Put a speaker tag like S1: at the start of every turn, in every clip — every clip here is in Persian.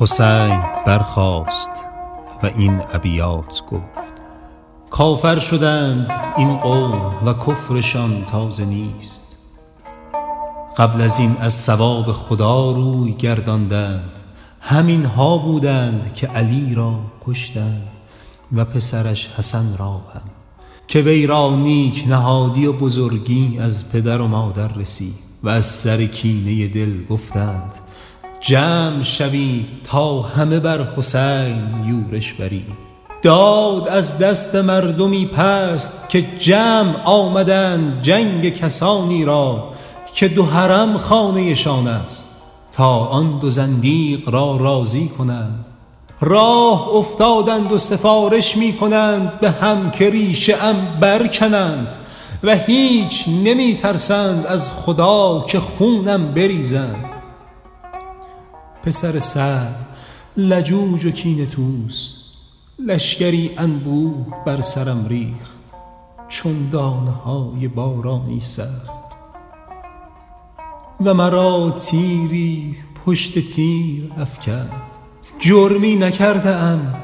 S1: حسین برخاست و این ابیات گفت کافر شدند این قوم و کفرشان تازه نیست. قبل از این از ثواب خدا روی گرداندند. همین ها بودند که علی را کشتند و پسرش حسن را هم. که وی را نیک نهادی و بزرگی از پدر و مادر رسید و از سر کینه دل گفتند جمع شوید تا همه بر حسین یورش بریم داد از دست مردمی پست که جمع آمدند جنگ کسانی را که دو حرم خانهشان است. تا آن دو زندیق را راضی کنند. راه افتادند و سفارش می کنند به هم که ریشه ام برکنند. و هیچ نمی ترسند از خدا که خونم بریزند. پسر سعد لجوج و کینه توز لشکری انبوه بر سرم ریخت چون دانه های بارانی سخت و مرا تیری پشت تیر افکند جرمی نکرده ام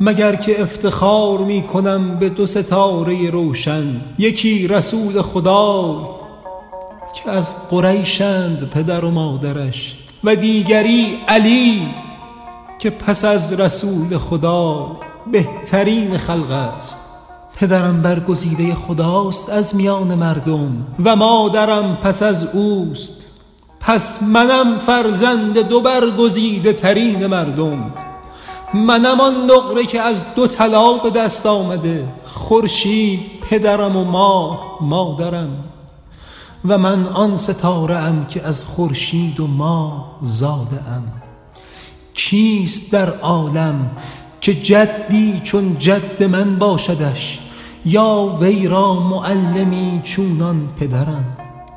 S1: مگر که افتخار می کنم به دو ستاره روشن یکی رسول خدای که از قریشند پدر و مادرش و دیگری علی که پس از رسول خدا بهترین خلق است. پدرم برگزیده خداست از میان مردم و مادرم پس از اوست. پس منم فرزند دو برگزیده ترین مردم. منم آن نقره که از دو طلا به دست آمده. خورشید پدرم و ماه مادرم. و من آن ستاره ام که از خورشید و ماه زاده ام. کیست در عالم که جدی چون جد من باشدش؟ یا وی را معلمی چونان پدرم.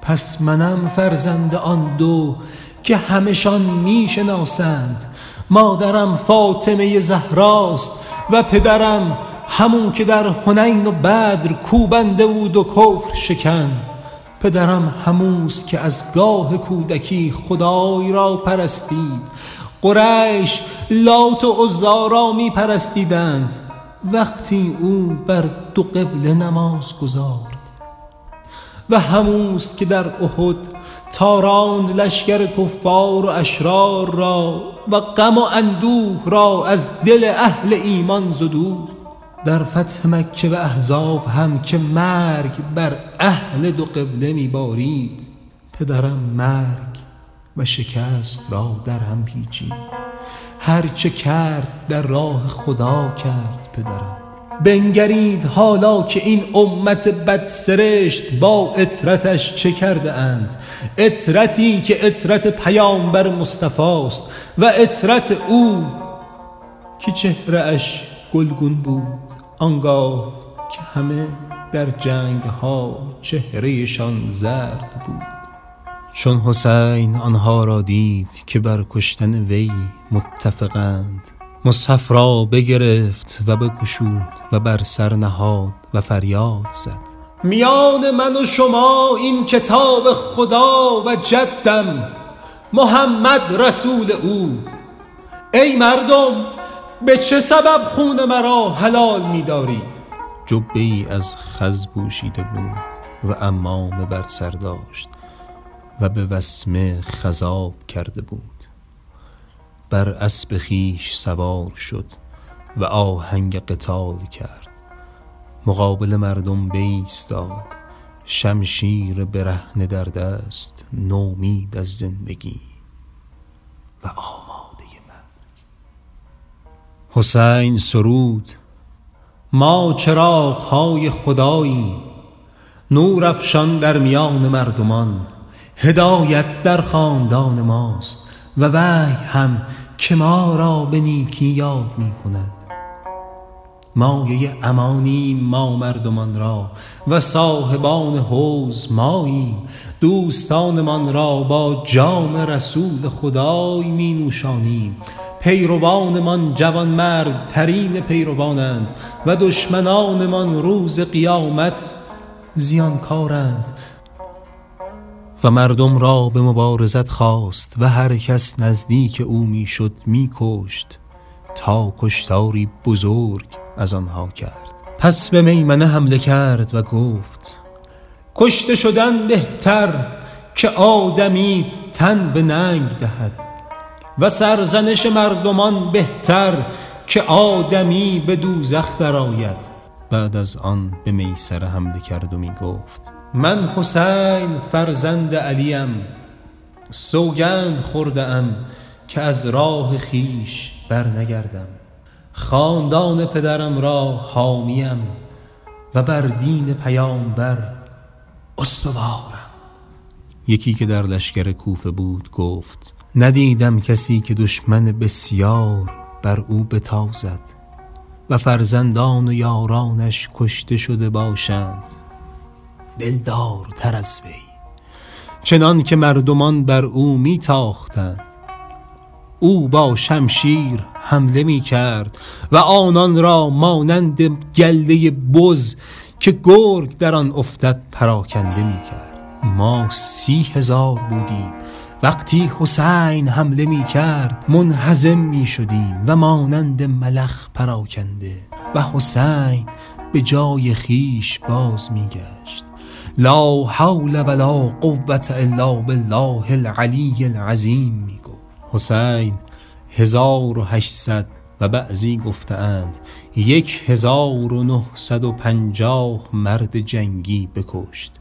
S1: پس منم فرزند آن دو که همشان می شناسند. مادرم فاطمه زهراست و پدرم همون که در هنین و بدر کوبنده بود و کفر شکن. پدرم هموست که از گاه کودکی خدای را پرستید. قریش لات و عزا را می پرستیدند وقتی او بر دو قبله نماز گذارد. و هموست که در احد تاراند لشکر کفار و اشرار را و غم و اندوه را از دل اهل ایمان زدود. در فتح مکه و احزاب هم که مرگ بر اهل دو قبله می بارید. پدرم مرگ و شکست را در هم پیچید. هرچه کرد در راه خدا کرد پدرم. بنگرید حالا که این امت بدسرشت با اطرتش چه کرده اند؟ اطرتی که اطرت پیامبر مصطفاست و اطرت او که چهره اش گلگون بود آنگاه که همه در جنگ ها چهرهشان زرد بود. چون حسین آنها را دید که بر کشتن وی متفقند مصحف را بگرفت و بگشود و بر سر نهاد و فریاد زد. میان من و شما این کتاب خدا و جدم محمد رسول او. ای مردم به چه سبب خون مرا حلال می دارید جبه ای از خز پوشیده بود و امامه بر سر داشت و به وسمه خذاب کرده بود. بر اسب خویش سوار شد و آهنگ قتال کرد. مقابل مردم بایستاد شمشیر برهنه در دست نومید از زندگی و مرگ حسین سرود ما چراغ های خداییم نور افشان در میان مردمان هدایت در خاندان ماست و وحی هم که ما را به نیکی یاد می کند مایه امانیم ما مردمان را و صاحبان حوز ماییم. دوستانمان را با جام رسول خدای می نوشانیم. پیروانمان جوان مرد ترین پیروانند و دشمنانمان روز قیامت زیانکارند. و مردم را به مبارزت خواست و هر کس نزدیک او می‌شد میکشت تا کشتاری بزرگ از آنها کرد. پس به میمنه حمله کرد و گفت کشته شدن بهتر که آدمی تن به ننگ دهد. و سرزنش مردمان بهتر که آدمی به دوزخ درآید. بعد از آن به میسر حمله کرد و می گفت من حسین فرزند علیم سوگند خورده ام که از راه خیش بر نگردم خاندان پدرم را حامیم و بر دین پیامبر استوارم. یکی که در لشکر کوفه بود گفت ندیدم کسی که دشمن بسیار بر او بتازد و فرزندان و یارانش کشته شده باشند. دلدار تر از وی چنان که مردمان بر او میتاختند. او با شمشیر حمله می کرد و آنان را مانند گله بز که گرگ در آن افتد پراکنده می کرد ما سی هزار بودیم. وقتی حسین حمله می کرد منحزم می شدیم و مانند ملخ پراکنده و حسین به جای خیش باز می گشت. لا حول ولا قوت الا بالله العلی العظیم می گفت. حسین هزار و هشتصد و بعضی گفتند یک هزار و نهصد و پنجاه مرد جنگی بکشت.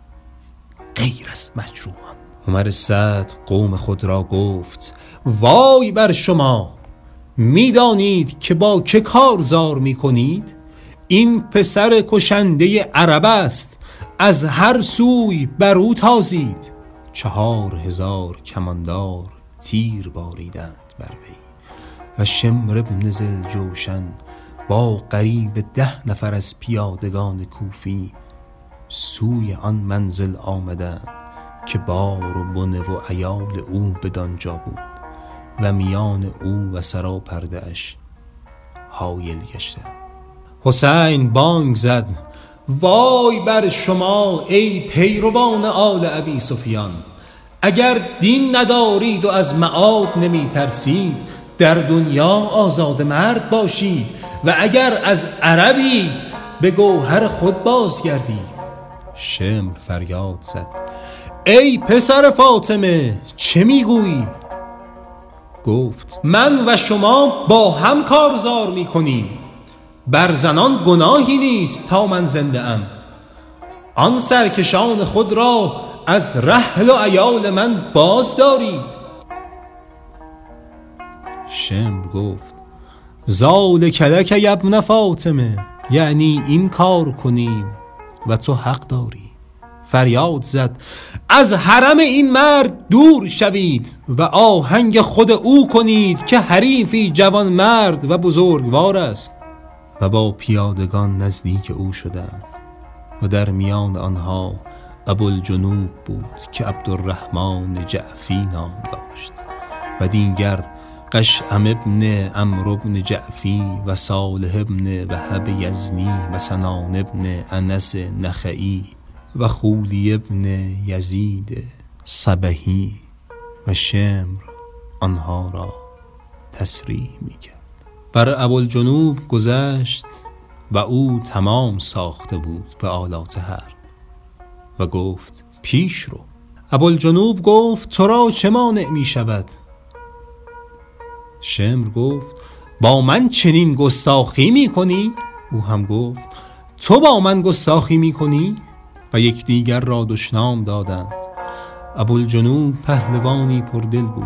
S1: غیر از مجروحان. عمر سعد قوم خود را گفت وای بر شما! می‌دانید که با که کارزار می‌کنید؟ این پسر کشنده عرب است از هر سوی بر او تازید. چهار هزار کماندار تیر باریدند بر وی. و شمر ابن جوشن با قریب ده نفر از پیادگان کوفی سوی آن منزل آمدند که بار و بنه و ایال او بدانجا بود و میان او و سراپرده اش حایل گشته. حسین بانگ زد وای بر شما ای پیروان آل ابی سفیان اگر دین ندارید و از معاد نمی ترسید در دنیا آزاد مرد باشید و اگر از عربی به گوهر خود بازگردید. شمر فریاد زد. ای پسر فاطمه چه می‌گویی؟ گفت من و شما با هم کارزار می‌کنیم. بر زنان گناهی نیست تا من زنده ام. آن سرکشان خود را از رحل و ایال من باز دارید شمر گفت زال کلک یبن فاطمه یعنی این کار کنیم. و تو حق داری. فریاد زد از حرم این مرد دور شوید و آهنگ خود او کنید که حریفی جوان مرد و بزرگوار است. و با پیادگان نزدیک او شدند. و در میان آنها ابوالجنوب بود که عبدالرحمن جعفی نام داشت. و دیگر قشعم ابن امر ابن جعفی و صالح ابن وهب یزنی و سنان ابن انس نخعی و خولی ابن یزید صبهی و شمر آنها را تسریح می کرد بر جنوب گذشت و او تمام ساخته بود به آلات هر و گفت پیش رو. جنوب گفت تو را چه مانع می شود شمر گفت با من چنین گستاخی می کنی؟ او هم گفت تو با من گستاخی می کنی؟ و یکدیگر را دشنام دادند ابوالجنوب پهلوانی پردل بود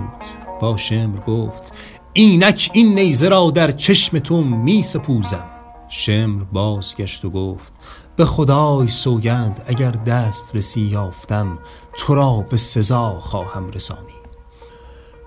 S1: با شمر گفت اینک این نیزه را در چشم تو می سپوزم شمر بازگشت و گفت به خدای سوگند اگر دست رسی یافتم تو را به سزا خواهم رسانی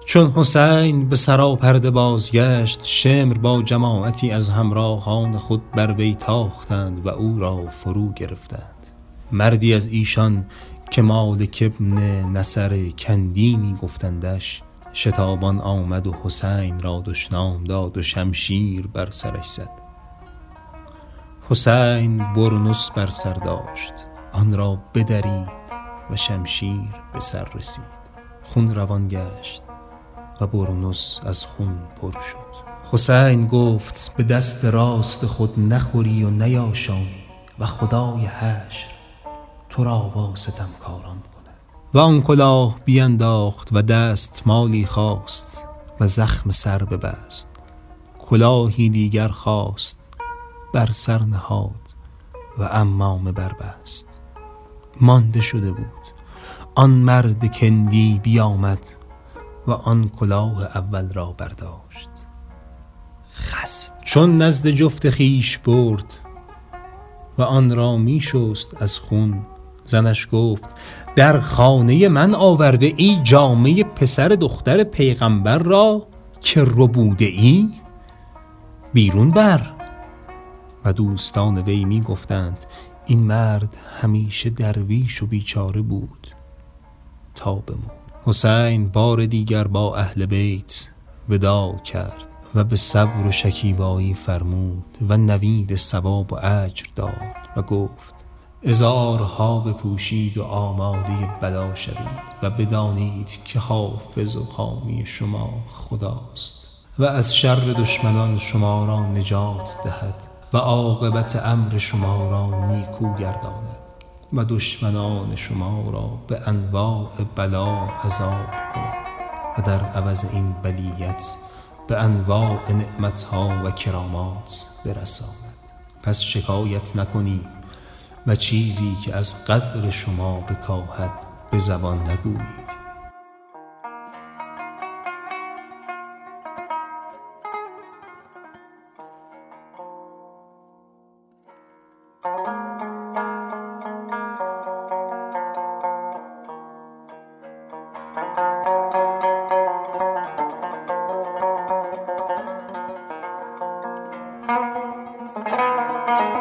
S1: چون حسین به سراپرده بازگشت شمر با جماعتی از همراهان خود بر وی تاختند و او را فرو گرفتند. مردی از ایشان که مالک ابن نصر کندی گفتندش شتابان آمد و حسین را دشنام داد و شمشیر بر سرش زد. حسین برنس بر سر داشت آن را بدرید و شمشیر به سر رسید. خون روان گشت. و برنس از خون پر شد. حسین گفت به دست راست خود نخوری و نیاشانی و خدای حشر تو را با ستمکاران کند. و آن کلاه بینداخت و دست مالی خواست و زخم سر ببست. کلاهی دیگر خواست بر سر نهاد و امامه بربست مانده شده بود. آن مرد کندی بیامد و آن کلاه اول را برداشت. خس چون نزد جفت خیش برد و آن را می شست از خون زنش گفت در خانه من آورده ای جامعه پسر دختر پیغمبر را که ربوده ای؟ بیرون بر. و دوستان وی می گفتند این مرد همیشه درویش و بیچاره بود. تا بمون. حسین بار دیگر با اهل بیت ودا کرد و به صبر و شکیبایی فرمود و نوید ثواب و اجر داد و گفت ازارها بپوشید و آماده بلا شوید و بدانید که حافظ و حامی شما خداست و از شر دشمنان شما را نجات دهد و عاقبت امر شما را نیکو گرداند. و دشمنان شما را به انواع بلا عذاب کند و در عوض این بلیت به انواع نعمتها و کرامات برساند. پس شکایت نکنید و چیزی که از قدر شما بکاهد به زبان نگویید. Música